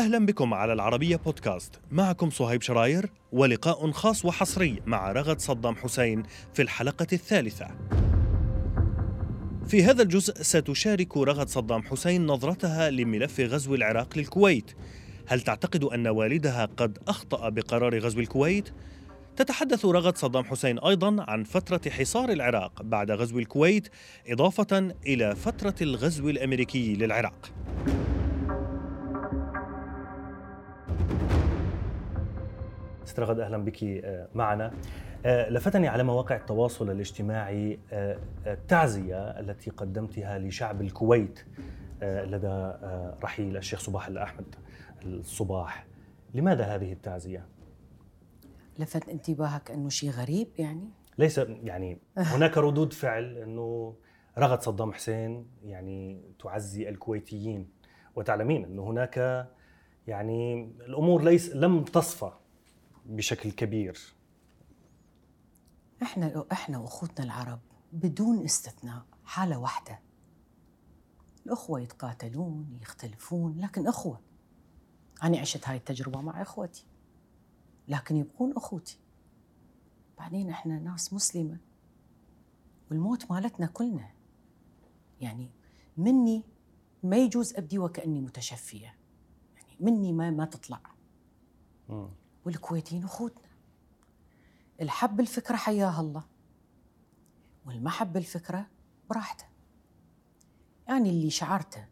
أهلا بكم على العربية بودكاست. معكم صهيب شراير ولقاء خاص وحصري مع رغد صدام حسين في الحلقة الثالثة. في هذا الجزء ستشارك رغد صدام حسين نظرتها لملف غزو العراق للكويت. هل تعتقد أن والدها قد أخطأ بقرار غزو الكويت؟ تتحدث رغد صدام حسين أيضا عن فترة حصار العراق بعد غزو الكويت إضافة إلى فترة الغزو الأمريكي للعراق. ست رغد أهلا بك آه، معنا آه، لفتني على مواقع التواصل الاجتماعي آه، التعزية التي قدمتها لشعب الكويت لدى رحيل الشيخ صباح الأحمد الصباح لماذا هذه التعزية؟ لفت انتباهك أنه شيء غريب يعني؟ ليس يعني هناك ردود فعل أنه رغد صدام حسين يعني تعزي الكويتيين وتعلمين انه هناك يعني الأمور ليس لم تصفى بشكل كبير. إحنا إحنا وأخوتنا العرب بدون استثناء حالة واحدة. الأخوة يتقاتلون يختلفون لكن أخوة. أنا عشت هاي التجربة مع إخوتي. لكن يبقون أخوتي. بعدين إحنا ناس مسلمة. والموت مالتنا كلنا. يعني مني ما يجوز أبدي وكأني متشفية. يعني مني ما ما تطلع. والكويتيين اخوتنا الحب الفكرة حياها الله والمحب الفكرة براحته. يعني اللي شعرته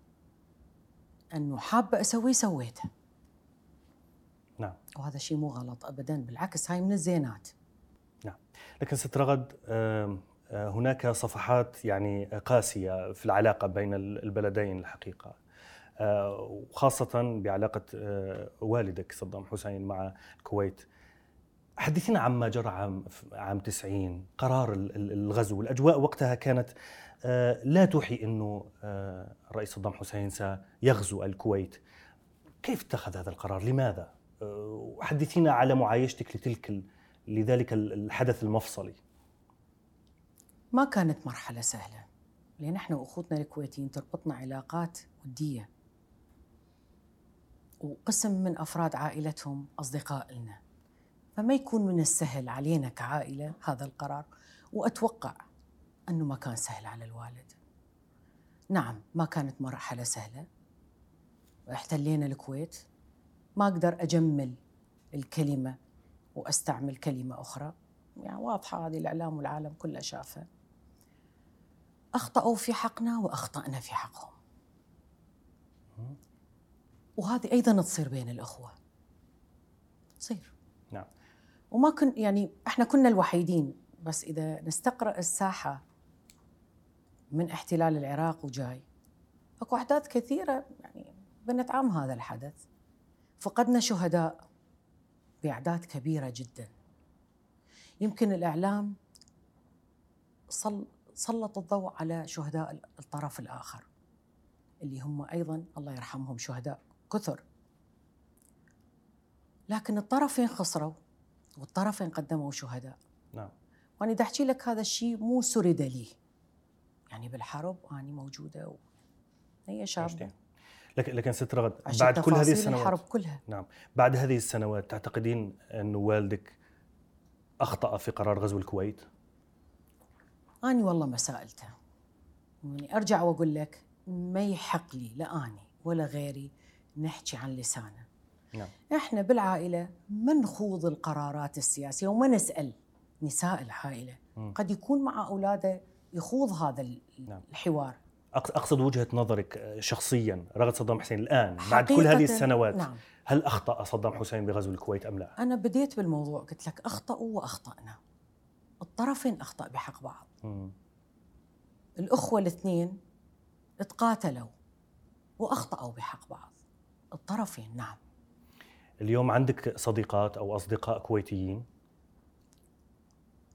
إنه حابة اسويه سويته. نعم. وهذا شيء مو غلط ابدا بالعكس هاي من الزينات. نعم. لكن ست رغد هناك صفحات يعني قاسية في العلاقة بين البلدين الحقيقة. آه، وخاصة بعلاقة آه، والدك صدام حسين مع الكويت. حدثينا عما جرى عام عام 90 قرار الغزو الأجواء وقتها كانت آه، لا توحي أنه الرئيس صدام حسين سيغزو الكويت. كيف اتخذ هذا القرار؟ لماذا؟ حدثينا على معايشتك لتلك لذلك الحدث المفصلي. ما كانت مرحلة سهلة لأن إحنا وأخوتنا الكويتيين تربطنا علاقات ودية. وقسم من أفراد عائلتهم اصدقاء لنا فما يكون من السهل علينا كعائلة هذا القرار وأتوقع أنه ما كان سهل على الوالد. نعم ما كانت مرحلة سهلة. احتلينا الكويت. ما أقدر أجمل الكلمة وأستعمل كلمة أخرى. يعني واضحة هذه الإعلام والعالم كله شافها. أخطأوا في حقنا وأخطأنا في حقهم. وهذه أيضا تصير بين الأخوة. تصير. نعم. وما كن يعني إحنا كنا الوحيدين بس إذا نستقرأ الساحة من احتلال العراق وجاي أكو أحداث كثيرة يعني بنت عام هذا الحدث. فقدنا شهداء بأعداد كبيرة جدا. يمكن الإعلام صل سلط الضوء على شهداء الطرف الآخر اللي هم أيضا الله يرحمهم شهداء. كثر. لكن الطرفين خسروا والطرفين قدموا شهداء. نعم. وأنا بدي أحكي لك هذا الشيء مو سرد لي. يعني بالحرب أنا موجودة و... هي شابة. لكن لكن ست رغد بعد كل هذه السنوات. الحرب كلها. نعم. بعد هذه السنوات تعتقدين أن والدك أخطأ في قرار غزو الكويت؟ أنا والله ما سألته. يعني أرجع وأقول لك ما يحق لي لا أني ولا غيري نحكي عن لسانه نعم. إحنا بالعائلة ما نخوض القرارات السياسية وما نسأل نساء العائلة م. قد يكون مع أولاده يخوض هذا نعم. الحوار أقصد وجهة نظرك شخصيا رغد صدام حسين الآن بعد كل هذه السنوات نعم. هل أخطأ صدام حسين بغزو الكويت أم لا؟ أنا بديت بالموضوع قلت لك أخطأوا وأخطأنا الطرفين أخطأ بحق بعض م. الأخوة الاثنين تقاتلوا وأخطأوا بحق بعض الطرفين نعم. اليوم عندك صديقات أو أصدقاء كويتيين؟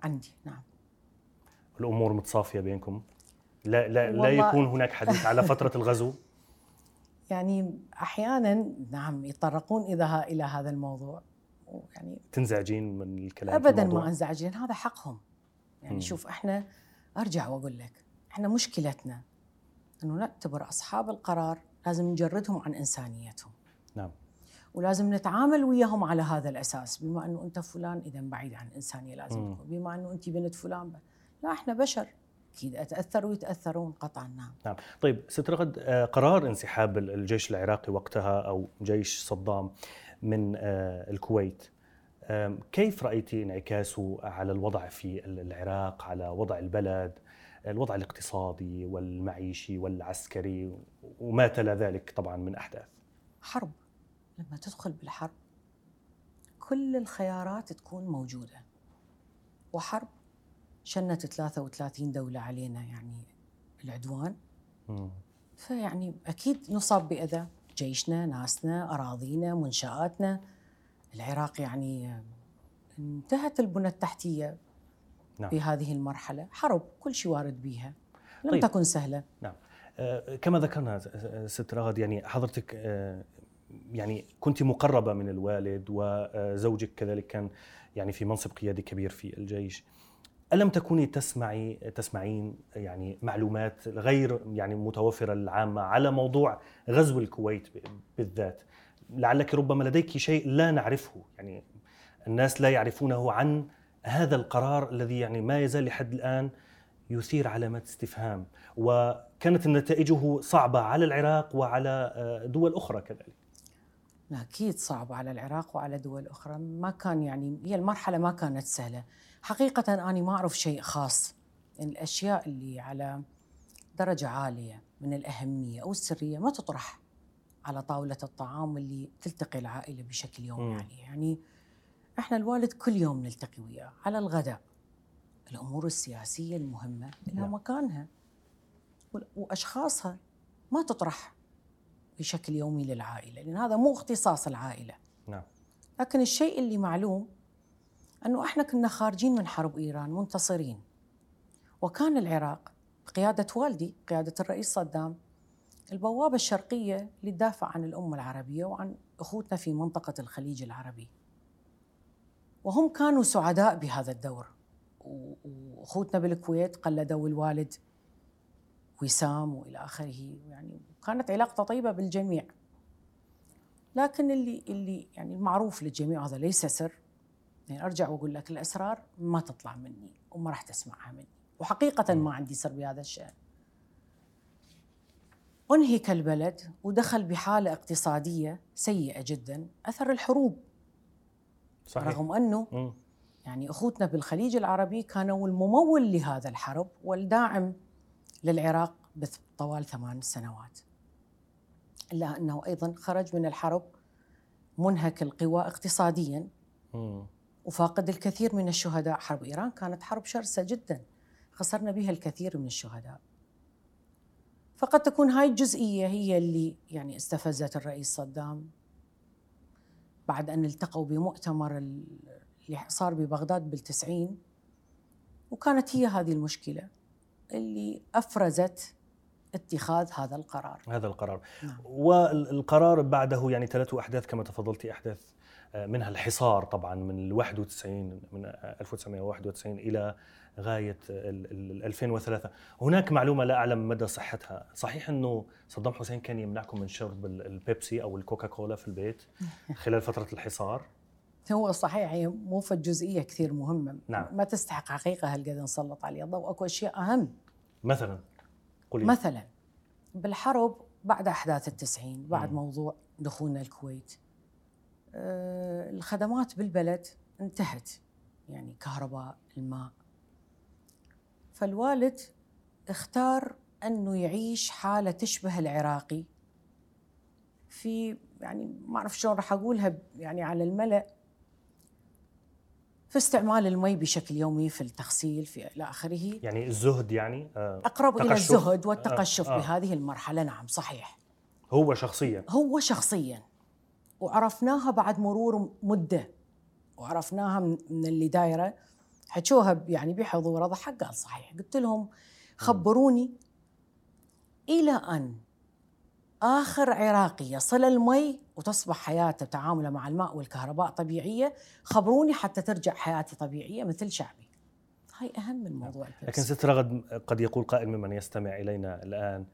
عندي نعم. الأمور متصافية بينكم؟ لا لا لا يكون هناك حديث على فترة الغزو؟ يعني أحيانا نعم يتطرقون إذا إلى هذا الموضوع. يعني تنزعجين من الكلام ابدا ما أنزعجين هذا حقهم. يعني م. شوف إحنا أرجع وأقول لك إحنا مشكلتنا إنه نعتبر أصحاب القرار لازم نجردهم عن إنسانيتهم. نعم. ولازم نتعامل وياهم على هذا الأساس. بما أنه أنت فلان إذا بعيد عن الانسانيه لازم مم. تكون. بما أنه أنت بنت فلان ب... لا إحنا بشر. أكيد اتاثر ويتاثرون قطعا. نعم. نعم. طيب ست رغد آه، قرار انسحاب ال- الجيش العراقي وقتها أو جيش صدام من آه، الكويت كيف رأيتي انعكاسه على الوضع في ال- العراق على وضع البلد؟ الوضع الاقتصادي والمعيشي والعسكري وما تلا ذلك طبعا من أحداث. حرب. لما تدخل بالحرب كل الخيارات تكون موجودة. وحرب شنت 33 دولة علينا يعني العدوان. فيعني أكيد نصاب بأذى جيشنا ناسنا أراضينا منشآتنا. العراق يعني انتهت البنى التحتية. نعم. في هذه المرحلة. حرب كل شيء وارد بيها. لم طيب. تكن سهلة. آه، كما ذكرنا ست رغد يعني حضرتك آه، يعني كنت مقربة من الوالد وزوجك كذلك كان يعني في منصب قيادي كبير في الجيش. ألم تكوني تسمعي تسمعين يعني معلومات غير يعني متوفرة للعامة على موضوع غزو الكويت بالذات؟ لعلك ربما لديك شيء لا نعرفه. يعني الناس لا يعرفونه عن هذا القرار الذي يعني ما يزال لحد الآن يثير علامات استفهام وكانت نتائجه صعبة على العراق وعلى آه، دول أخرى كذلك. أكيد صعب على العراق وعلى دول أخرى. ما كان يعني هي المرحلة ما كانت سهلة. حقيقة أنا ما أعرف شيء خاص. يعني الأشياء اللي على درجة عالية من الأهمية أو السرية ما تطرح على طاولة الطعام اللي تلتقي العائلة بشكل يومي. عليه. يعني إحنا الوالد كل يوم نلتقي وياه على الغداء. الأمور السياسية المهمة لها نعم. مكانها. وأشخاصها ما تطرح بشكل يومي للعائلة لأن هذا مو اختصاص العائلة. نعم. لكن الشيء اللي معلوم أنه إحنا كنا خارجين من حرب إيران منتصرين. وكان العراق بقيادة والدي قيادة الرئيس صدام البوابة الشرقية للدافع عن الأمة العربية وعن أخوتنا في منطقة الخليج العربي. وهم كانوا سعداء بهذا الدور. وأخوتنا بالكويت قلدوا الوالد وسام وإلى آخره. يعني كانت علاقته طيبة بالجميع. لكن اللي اللي يعني المعروف للجميع هذا ليس سر. يعني أرجع وأقول لك الأسرار ما تطلع مني وما راح تسمعها مني. وحقيقة ما عندي سر بهذا الشأن. أنهك البلد ودخل بحالة اقتصادية سيئة جدا أثر الحروب. صحيح رغم أنه مم. يعني أخوتنا بالخليج العربي كانوا الممول لهذا الحرب والداعم للعراق طوال ثمان سنوات. إلا أنه أيضا خرج من الحرب منهك القوى اقتصاديا مم. وفاقد الكثير من الشهداء، حرب إيران كانت حرب شرسة جدا خسرنا بها الكثير من الشهداء. فقد تكون هاي الجزئية هي اللي يعني استفزت الرئيس صدام بعد أن التقوا بمؤتمر ال- اللي صار ببغداد بالتسعين وكانت هي هذه المشكلة اللي أفرزت اتخاذ هذا القرار. هذا القرار نعم. والقرار بعده يعني تلته أحداث كما تفضلتي أحداث منها الحصار طبعا من ال 91 من آه، 1991 إلى غاية ال ال- 2003 هناك معلومة لا أعلم مدى صحتها. صحيح أنه صدام حسين كان يمنعكم من شرب ال- البيبسي أو الكوكا كولا في البيت خلال فترة الحصار؟ هو صحيح هي مو في جزئيه كثير مهمة. نعم. ما تستحق حقيقة هالقد نسلط عليها الضوء أكو أشياء أهم. مثلا قولي. مثلا بالحرب بعد أحداث التسعين بعد مم. موضوع دخولنا الكويت. الخدمات بالبلد انتهت يعني كهرباء الماء. فالوالد اختار أنه يعيش حالة تشبه العراقي. في يعني ما أعرف شلون راح أقولها يعني على الملأ. في استعمال المي بشكل يومي في التغسيل في إلى آخره. يعني الزهد يعني آه، أقرب إلى تقشف. الزهد والتقشف آه، آه. بهذه المرحلة نعم صحيح. هو شخصيا. هو شخصيا. وعرفناها بعد مرور مدة. وعرفناها من اللي دايرة. حكوها يعني بحضوره ضحك قال صحيح. قلت لهم خبروني إلى أن آخر عراقي يصل المي وتصبح حياته تعامله مع الماء والكهرباء طبيعية. خبروني حتى ترجع حياتي طبيعية مثل شعبي. هاي أهم من موضوع لكن البيبسي ست رغد قد يقول قائل ممن يستمع إلينا الآن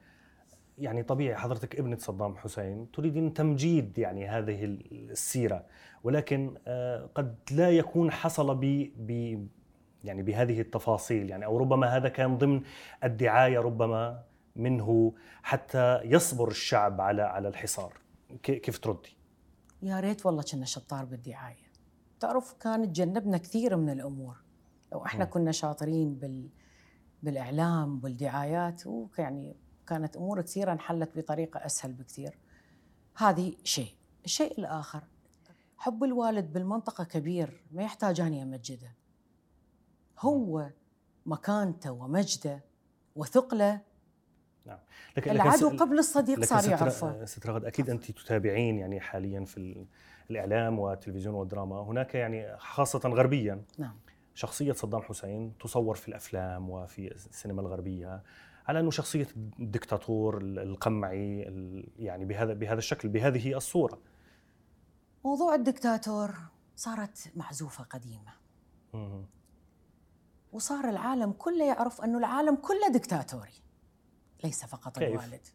يعني طبيعي حضرتك ابنة صدام حسين تريدين تمجيد يعني هذه السيرة ولكن آه، قد لا يكون حصل ب ب يعني بهذه التفاصيل يعني أو ربما هذا كان ضمن الدعاية ربما منه حتى يصبر الشعب على على الحصار كيف تردي؟ يا ريت والله كنا شطار بالدعاية تعرف كان تجنبنا كثير من الأمور لو إحنا م. كنا شاطرين بال بالإعلام والدعايات ويعني كانت أمور كثيرة انحلت بطريقة أسهل بكثير. هذه شيء. الشيء الآخر حب الوالد بالمنطقة كبير ما يحتاج اني امجده هو مكانته ومجده وثقله. نعم. لكن العدو قبل الصديق صار يعرفه. ست رغد أكيد أنت تتابعين يعني حاليا في الإعلام والتلفزيون والدراما. هناك يعني خاصة غربيا. نعم. شخصية صدام حسين تصور في الأفلام وفي السينما الغربية. على أنه شخصية الدكتاتور القمعي يعني بهذا بهذا الشكل بهذه الصورة. موضوع الدكتاتور صارت معزوفة قديمة. وصار العالم كله يعرف أنه العالم كله دكتاتوري. ليس فقط كيف؟ الوالد.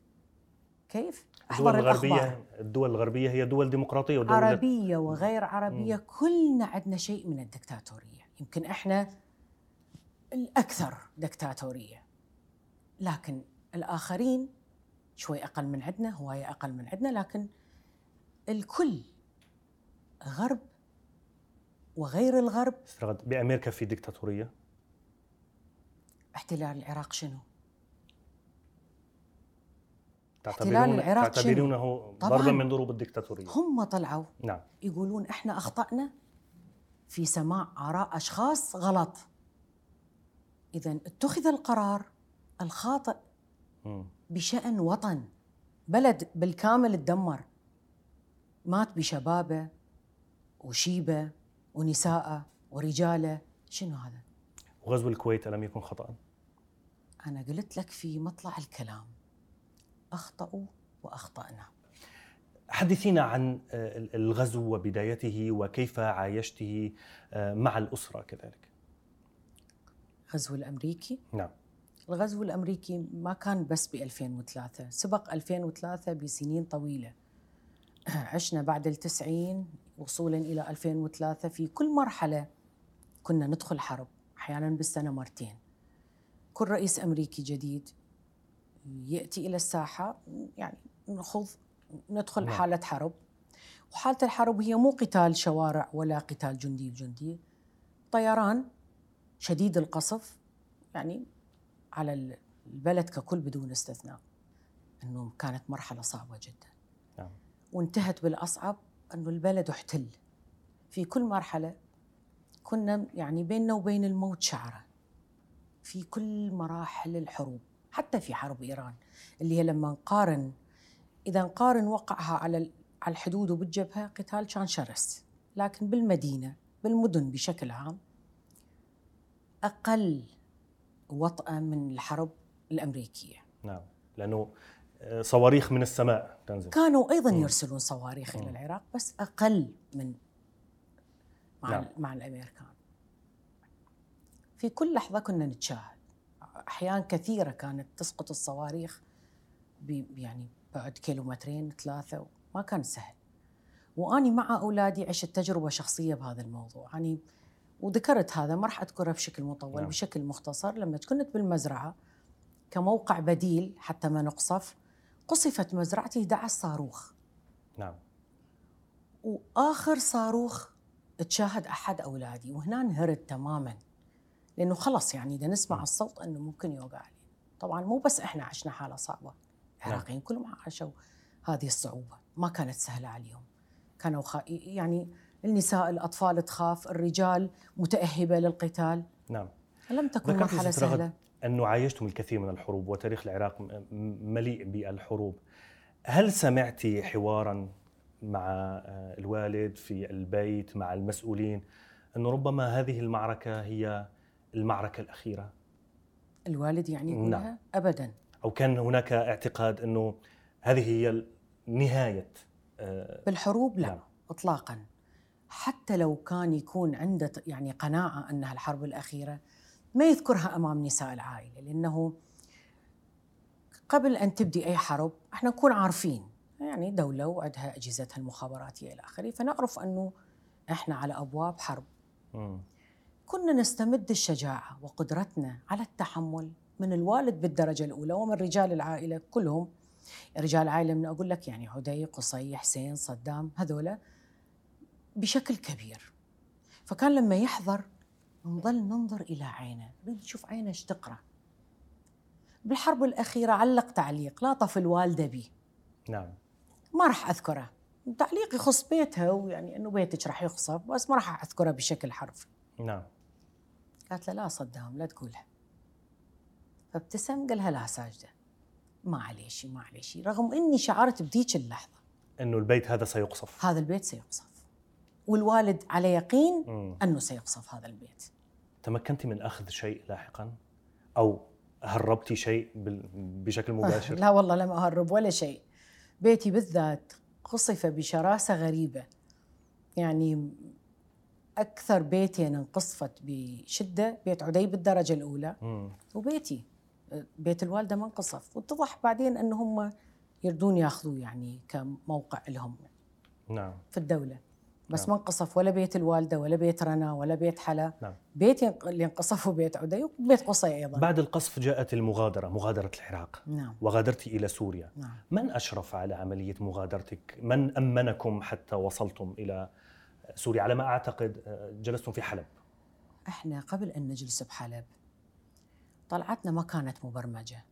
كيف؟ الدول الغربية الأخبار. الدول الغربية هي دول ديمقراطية ودول عربية وغير عربية. مم. كلنا عندنا شيء من الدكتاتورية. يمكن إحنا الأكثر دكتاتورية. لكن الآخرين شوي أقل من عندنا هواية أقل من عندنا لكن الكل غرب وغير الغرب. بأمريكا في دكتاتورية احتلال العراق شنو؟ احتلال العراق تعتبرونه ضربا من ضروب الدكتاتوريه هم طلعوا نعم. يقولون إحنا أخطأنا في سماع آراء أشخاص غلط. اذا اتخذ القرار الخاطئ بشأن وطن. بلد بالكامل تدمر. مات بشبابه وشيبه ونساءه ورجاله. شنو هذا؟ وغزو الكويت الم يكن خطأ. أنا قلت لك في مطلع الكلام. أخطأوا وأخطأنا. حدثينا عن آه، الغزو وبدايته وكيف عايشته آه، مع الأسرة كذلك. الغزو الأمريكي؟ نعم. الغزو الأمريكي ما كان بس ب 2003 سبق 2003 بسنين طويلة. عشنا بعد التسعين وصولا إلى 2003 في كل مرحلة كنا ندخل حرب أحيانا بالسنة مرتين. كل رئيس أمريكي جديد يأتي إلى الساحة يعني نخوض ندخل نعم. حالة حرب. وحالة الحرب هي مو قتال شوارع ولا قتال جندي بجندي. طيران شديد القصف يعني على البلد ككل بدون استثناء. إنه كانت مرحلة صعبة جدا. نعم. وانتهت بالأصعب إنه البلد احتل. في كل مرحلة كنا يعني بيننا وبين الموت شعره في كل مراحل الحروب حتى في حرب إيران اللي هي لما نقارن إذا نقارن وقعها على على الحدود وبالجبهه قتال كان شرس لكن بالمدينة بالمدن بشكل عام أقل وطأة من الحرب الأمريكية نعم لأنه آه، صواريخ من السماء تنزل كانوا أيضا م. يرسلون صواريخ م. إلى العراق بس أقل من مع نعم. مع الأمريكان في كل لحظة كنا نتشاهد احيان كثيرة كانت تسقط الصواريخ يعني بعد كيلومترين ثلاثة ما كان سهل وأني مع أولادي عشت تجربة شخصية بهذا الموضوع يعني وذكرت هذا ما راح أذكره بشكل مطول نعم. بشكل مختصر. لما كنت بالمزرعة كموقع بديل حتى ما نقصف قصفت مزرعتي 11 صاروخ. نعم. وآخر صاروخ تشاهد أحد أولادي وهنا انهرت تماما. لأنه خلص يعني إذا نسمع الصوت إنه ممكن يوقع علينا طبعا مو بس إحنا عشنا حالة صعبة العراقيين نعم. كلهم عاشوا هذه الصعوبة. ما كانت سهلة عليهم. كانوا خ... يعني النساء الأطفال تخاف الرجال متأهبة للقتال. نعم. لم تكن مرحلة سهلة؟ أنه عايشتم الكثير من الحروب وتاريخ العراق مليء بالحروب. هل سمعتي حوارا مع آه، الوالد في البيت مع المسؤولين أنه ربما هذه المعركة هي المعركة الأخيرة؟ الوالد يعني يقولها؟ نعم. أبدا. أو كان هناك اعتقاد أنه هذه هي نهاية آه بالحروب؟ لا نعم. إطلاقا. حتى لو كان يكون عنده يعني قناعة أنها الحرب الأخيرة ما يذكرها أمام نساء العائلة لأنه قبل أن تبدي أي حرب إحنا نكون عارفين يعني دولة وعندها أجهزتها المخابراتية إلى آخره فنعرف أنه إحنا على أبواب حرب. كنا نستمد الشجاعة وقدرتنا على التحمل من الوالد بالدرجة الأولى ومن رجال العائلة كلهم رجال العائلة من أقول لك يعني عدي قصي حسين صدام هذولا بشكل كبير. فكان لما يحضر نظل ننظر إلى عينه نريد نشوف عينه إيش تقرأ. بالحرب الأخيرة علق تعليق لاطف الوالده به نعم. ما راح أذكره. تعليق يخص بيتها ويعني إنه بيتك راح يخصف بس ما راح أذكره بشكل حرفي. نعم. قالت له لا صدام لا تقولها. فابتسم قالها لا ساجدة. ما عليه شيء ما عليه شيء رغم إني شعرت بذيك اللحظة. إنه البيت هذا سيقصف. هذا البيت سيقصف. والوالد على يقين مم. أنه سيقصف هذا البيت. تمكنتي من أخذ شيء لاحقا؟ أو هربتي شيء بشكل مباشر؟ لا والله لم أهرب ولا شيء. بيتي بالذات قصف بشراسة غريبة. يعني أكثر بيتين انقصفت بشدة بيت عدي بالدرجة الأولى. مم. وبيتي بيت الوالدة ما انقصف. واتضح بعدين ان هم يردون ياخذوه يعني كموقع لهم نعم. في الدولة. بس نعم. ما انقصف ولا بيت الوالدة ولا بيت رنا ولا بيت حلا. نعم. بيت اللي انقصفوا بيت عدي وبيت قصي أيضا. بعد القصف جاءت المغادرة مغادرة العراق. نعم. وغادرت إلى سوريا. نعم. من أشرف على عملية مغادرتك؟ من أمنكم حتى وصلتم إلى سوريا؟ على ما أعتقد آه، جلستم في حلب. إحنا قبل أن نجلس بحلب طلعتنا ما كانت مبرمجة.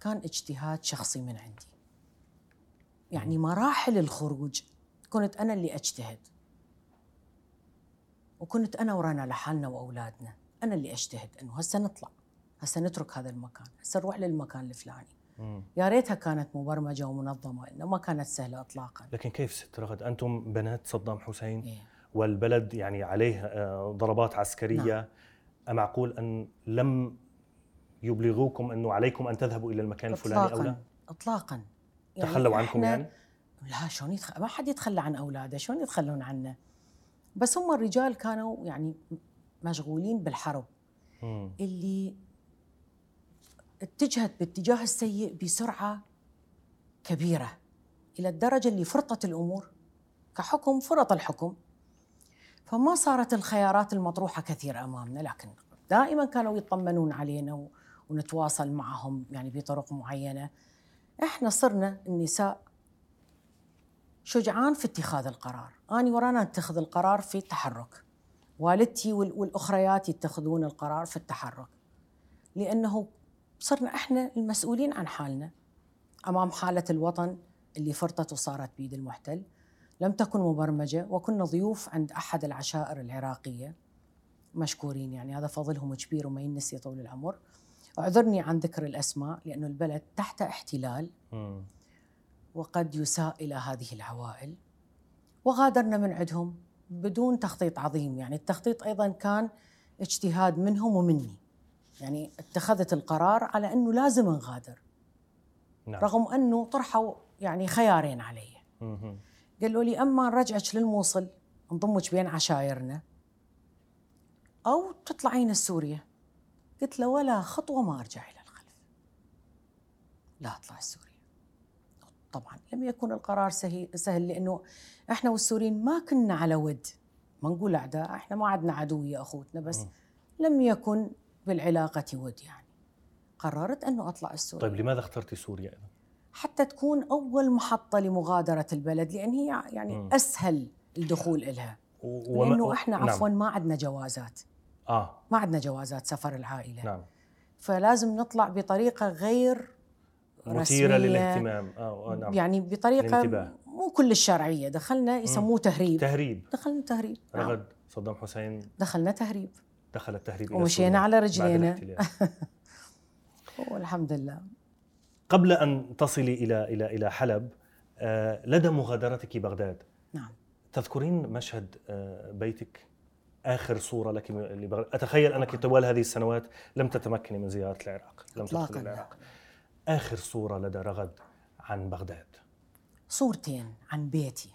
كان اجتهاد شخصي من عندي. يعني مراحل الخروج كنت أنا اللي أجتهد. وكنت أنا ورانا لحالنا وأولادنا. أنا اللي أجتهد إنه هسه نطلع. هسه نترك هذا المكان. هسه نروح للمكان الفلاني. يا ريتها كانت مبرمجة ومنظمة إنه ما كانت سهلة اطلاقا. لكن كيف ست رغد؟ أنتم بنات صدام حسين إيه. والبلد يعني عليه آه، ضربات عسكرية. نعم. أمعقول أن لم يبلغوكم أنه عليكم أن تذهبوا إلى المكان الفلاني أو لا؟ اطلاقا. اطلاقا. تخلوا عنكم يعني؟ لا شلون يتخ... ما حد يتخلى عن أولاده شلون يتخلون عنه؟ بس هم الرجال كانوا يعني مشغولين بالحرب. مم. اللي اتجهت باتجاه السيء بسرعة كبيرة إلى الدرجة اللي فرطت الأمور كحكم فرط الحكم. فما صارت الخيارات المطروحة كثير أمامنا لكن دائما كانوا يطمنون علينا ونتواصل معهم يعني بطرق معينة. إحنا صرنا النساء شجعان في اتخاذ القرار. آني ورانا نتخذ القرار في التحرك. والدتي وال- والأخريات يتخذون القرار في التحرك. لأنه صرنا إحنا المسؤولين عن حالنا. أمام حالة الوطن اللي فرطت وصارت بيد المحتل. لم تكن مبرمجة وكنا ضيوف عند أحد العشائر العراقية. مشكورين يعني هذا فضلهم كبير وما ينسي طول العمر. أعذرني عن ذكر الأسماء لأنه البلد تحت احتلال. وقد يساء إلى هذه العوائل. وغادرنا من عندهم بدون تخطيط عظيم. يعني التخطيط أيضا كان اجتهاد منهم ومني. يعني اتخذت القرار على أنه لازم نغادر. نعم. رغم أنه طرحوا يعني خيارين علي. قالوا لي أما نرجعك للموصل نضمك بين عشايرنا أو تطلعين لسوريا قلت له ولا خطوة ما أرجع إلى الخلف. لا أطلع سوريا طبعا لم يكن القرار سهل, لأنه إحنا والسوريين ما كنا على ود ما نقول أعداء إحنا ما عندنا عدو يا أخوتنا بس. لم يكن بالعلاقة ود يعني قررت أنه أطلع السوريا طيب لماذا اخترتي سوريا إذن؟ حتى تكون أول محطة لمغادرة البلد لأن هي يعني مم. أسهل الدخول لها و- لأنه إحنا نعم. عفوا ما عندنا جوازات آه ما عندنا جوازات سفر العائلة نعم فلازم نطلع بطريقة غير مثيرة. للاهتمام. آه آه، نعم. يعني بطريقة الانتباه. مو كل الشرعيه دخلنا يسموه تهريب. تهريب. دخلنا تهريب. نعم. رغد صدام حسين. دخلنا تهريب. دخل التهريب ومشينا على رجلينا. والحمد لله. قبل أن تصلي إلى إلى إلى حلب آه، لدى مغادرتك بغداد. نعم. تذكرين مشهد آه، بيتك؟ آخر صورة لك لبغداد أتخيل أنك طوال هذه السنوات لم تتمكني من زيارة العراق لم إطلاقاً. تدخلي لا. آخر صورة لدى رغد عن بغداد. صورتين عن بيتي.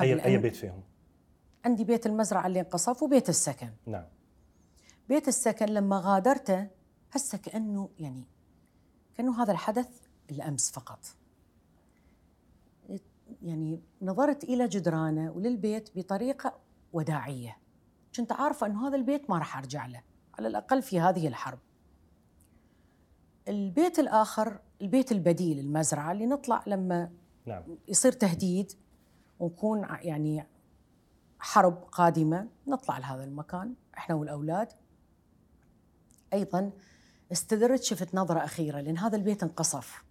أي أي بيت فيهم؟ عندي بيت المزرعة اللي انقصف وبيت السكن. نعم. بيت السكن لما غادرته هسه كانه يعني كأنه هذا الحدث الأمس فقط. يعني نظرت إلى جدرانه وللبيت بطريقة وداعية. كنت عارفة أنه هذا البيت ما راح أرجع له على الأقل في هذه الحرب. البيت الآخر البيت البديل المزرعة اللي نطلع لما نعم. يصير تهديد ونكون يعني حرب قادمة نطلع لهذا المكان إحنا والأولاد. أيضا استدرت شفت نظرة أخيرة لأن هذا البيت انقصف.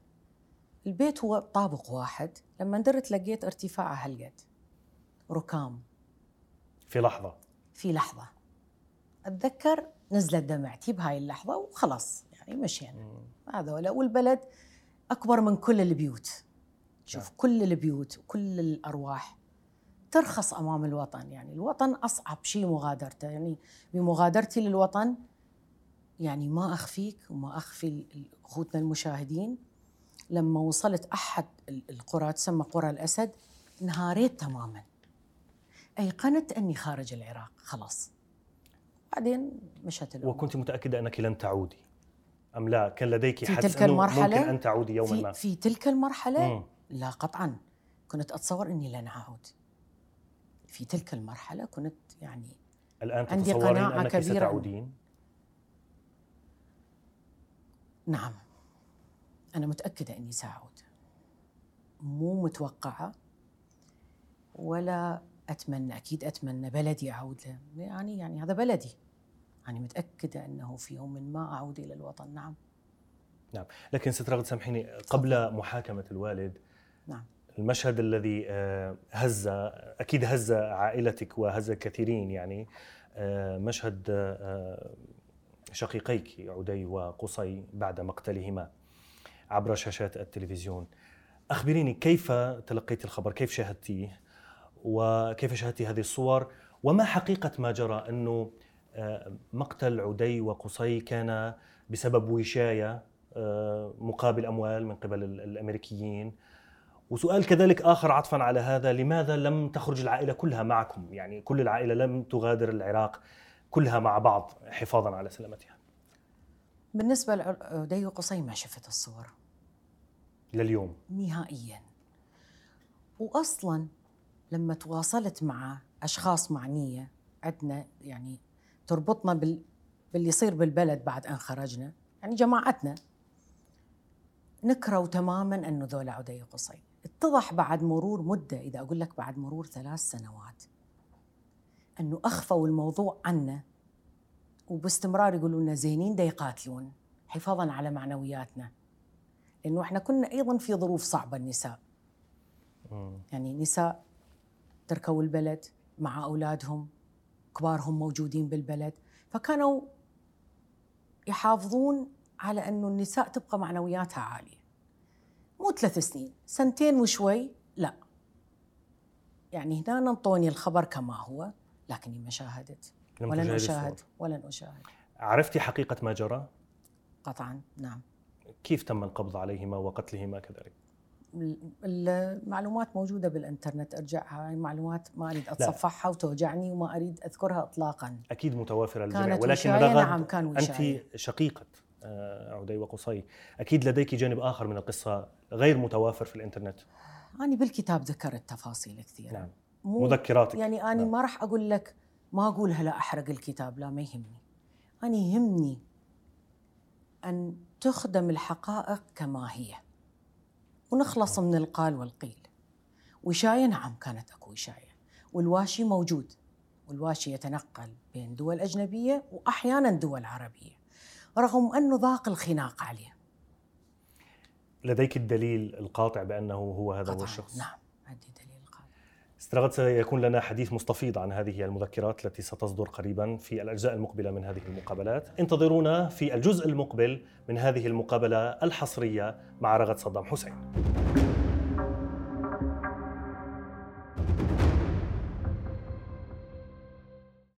البيت هو طابق واحد. لما درت لقيت ارتفاعه هالقد. ركام. في لحظة. في لحظة. أتذكر نزلت دمعتي بهاي اللحظة وخلاص. يعني مشينا هذا والبلد أكبر من كل البيوت. شوف نعم. كل البيوت وكل الأرواح ترخص أمام الوطن. يعني الوطن أصعب شيء مغادرته. يعني بمغادرتي للوطن يعني ما أخفيك وما أخفي أخوتنا المشاهدين. لما وصلت أحد القرى تسمى قرى الأسد انهاريت تماما. أيقنت أني خارج العراق خلاص. بعدين مشت الأمور. وكنت متأكدة أنك لن تعودي. أم لا؟ كان لديك حدس تلك المرحلة ممكن أن تعودي يوما ما. في تلك المرحلة مم. لا قطعا. كنت أتصور أني لن أعود. في تلك المرحلة كنت يعني الآن عندي قناعة أنك كبيرة. ستعودين؟ نعم. أنا متأكدة أني سأعود. مو متوقعة ولا أتمنى أكيد أتمنى بلدي أعود. له يعني يعني هذا بلدي. يعني متأكدة أنه في يوم ما أعود إلى الوطن. نعم. نعم. لكن ست رغد سامحيني قبل محاكمة الوالد نعم. المشهد الذي آه، هز أكيد هز عائلتك وهز كثيرين يعني آه، مشهد آه، شقيقيك عدي وقصي بعد مقتلهما عبر شاشات التلفزيون. أخبريني كيف تلقيت الخبر؟ كيف شاهدتيه؟ وكيف شاهدتي هذه الصور؟ وما حقيقة ما جرى أنه مقتل عدي وقصي كان بسبب وشاية آه، مقابل أموال من قبل الأمريكيين. وسؤال كذلك آخر عطفا على هذا لماذا لم تخرج العائلة كلها معكم؟ يعني كل العائلة لم تغادر العراق كلها مع بعض حفاظا على سلامتها. بالنسبة لعدي وقصي ما شفت الصور؟ لليوم. نهائيا. وأصلا لما تواصلت مع أشخاص معنية عندنا يعني تربطنا بال... باللي يصير بالبلد بعد أن خرجنا. يعني جماعتنا نكروا تماما أنه ذولا عدي قصي. اتضح بعد مرور مدة إذا أقول لك بعد مرور ثلاث سنوات أنه أخفوا الموضوع عنا وباستمرار يقولوا لنا زينين دا يقاتلون حفاظا على معنوياتنا. لأنه إحنا كنا أيضا في ظروف صعبة النساء. يعني نساء تركوا البلد مع أولادهم كبارهم موجودين بالبلد. فكانوا يحافظون على أنه النساء تبقى معنوياتها عالية. مو ثلاث سنين سنتين وشوي لا. يعني هنا انطوني الخبر كما هو لكني ما شاهدت. ولن أشاهد ولن أشاهد عرفتي حقيقة ما جرى؟ قطعا نعم. كيف تم القبض عليهما وقتلهما كذلك؟ المعلومات موجودة بالإنترنت أرجعها المعلومات ما أريد أتصفحها وتوجعني وما أريد أذكرها إطلاقا. أكيد متوافرة للجميع ولكن رغد نعم كان وشاية. أنت شقيقة آه، عدي وقصي. أكيد لديك جانب آخر من القصة غير متوافر في الإنترنت. أنا بالكتاب ذكرت تفاصيل كثيرة. نعم. مذكراتك. يعني أنا نعم. ما راح أقول لك ما أقول هلا أحرق الكتاب لا ما يهمني. أنا يهمني أن تخدم الحقائق كما هي. ونخلص من القال والقيل. وشاية؟ نعم كانت أكو وشاية والواشي موجود. والواشي يتنقل بين دول أجنبية وأحيانا دول عربية رغم أنه ضاق الخناق عليه. لديك الدليل القاطع بأنه هو هذا هو الشخص؟ نعم عندي دليل. استرغد سيكون لنا حديث مستفيض عن هذه المذكرات التي ستصدر قريبا في الأجزاء المقبلة من هذه المقابلات. انتظرونا في الجزء المقبل من هذه المقابلة الحصرية مع رغد صدام حسين.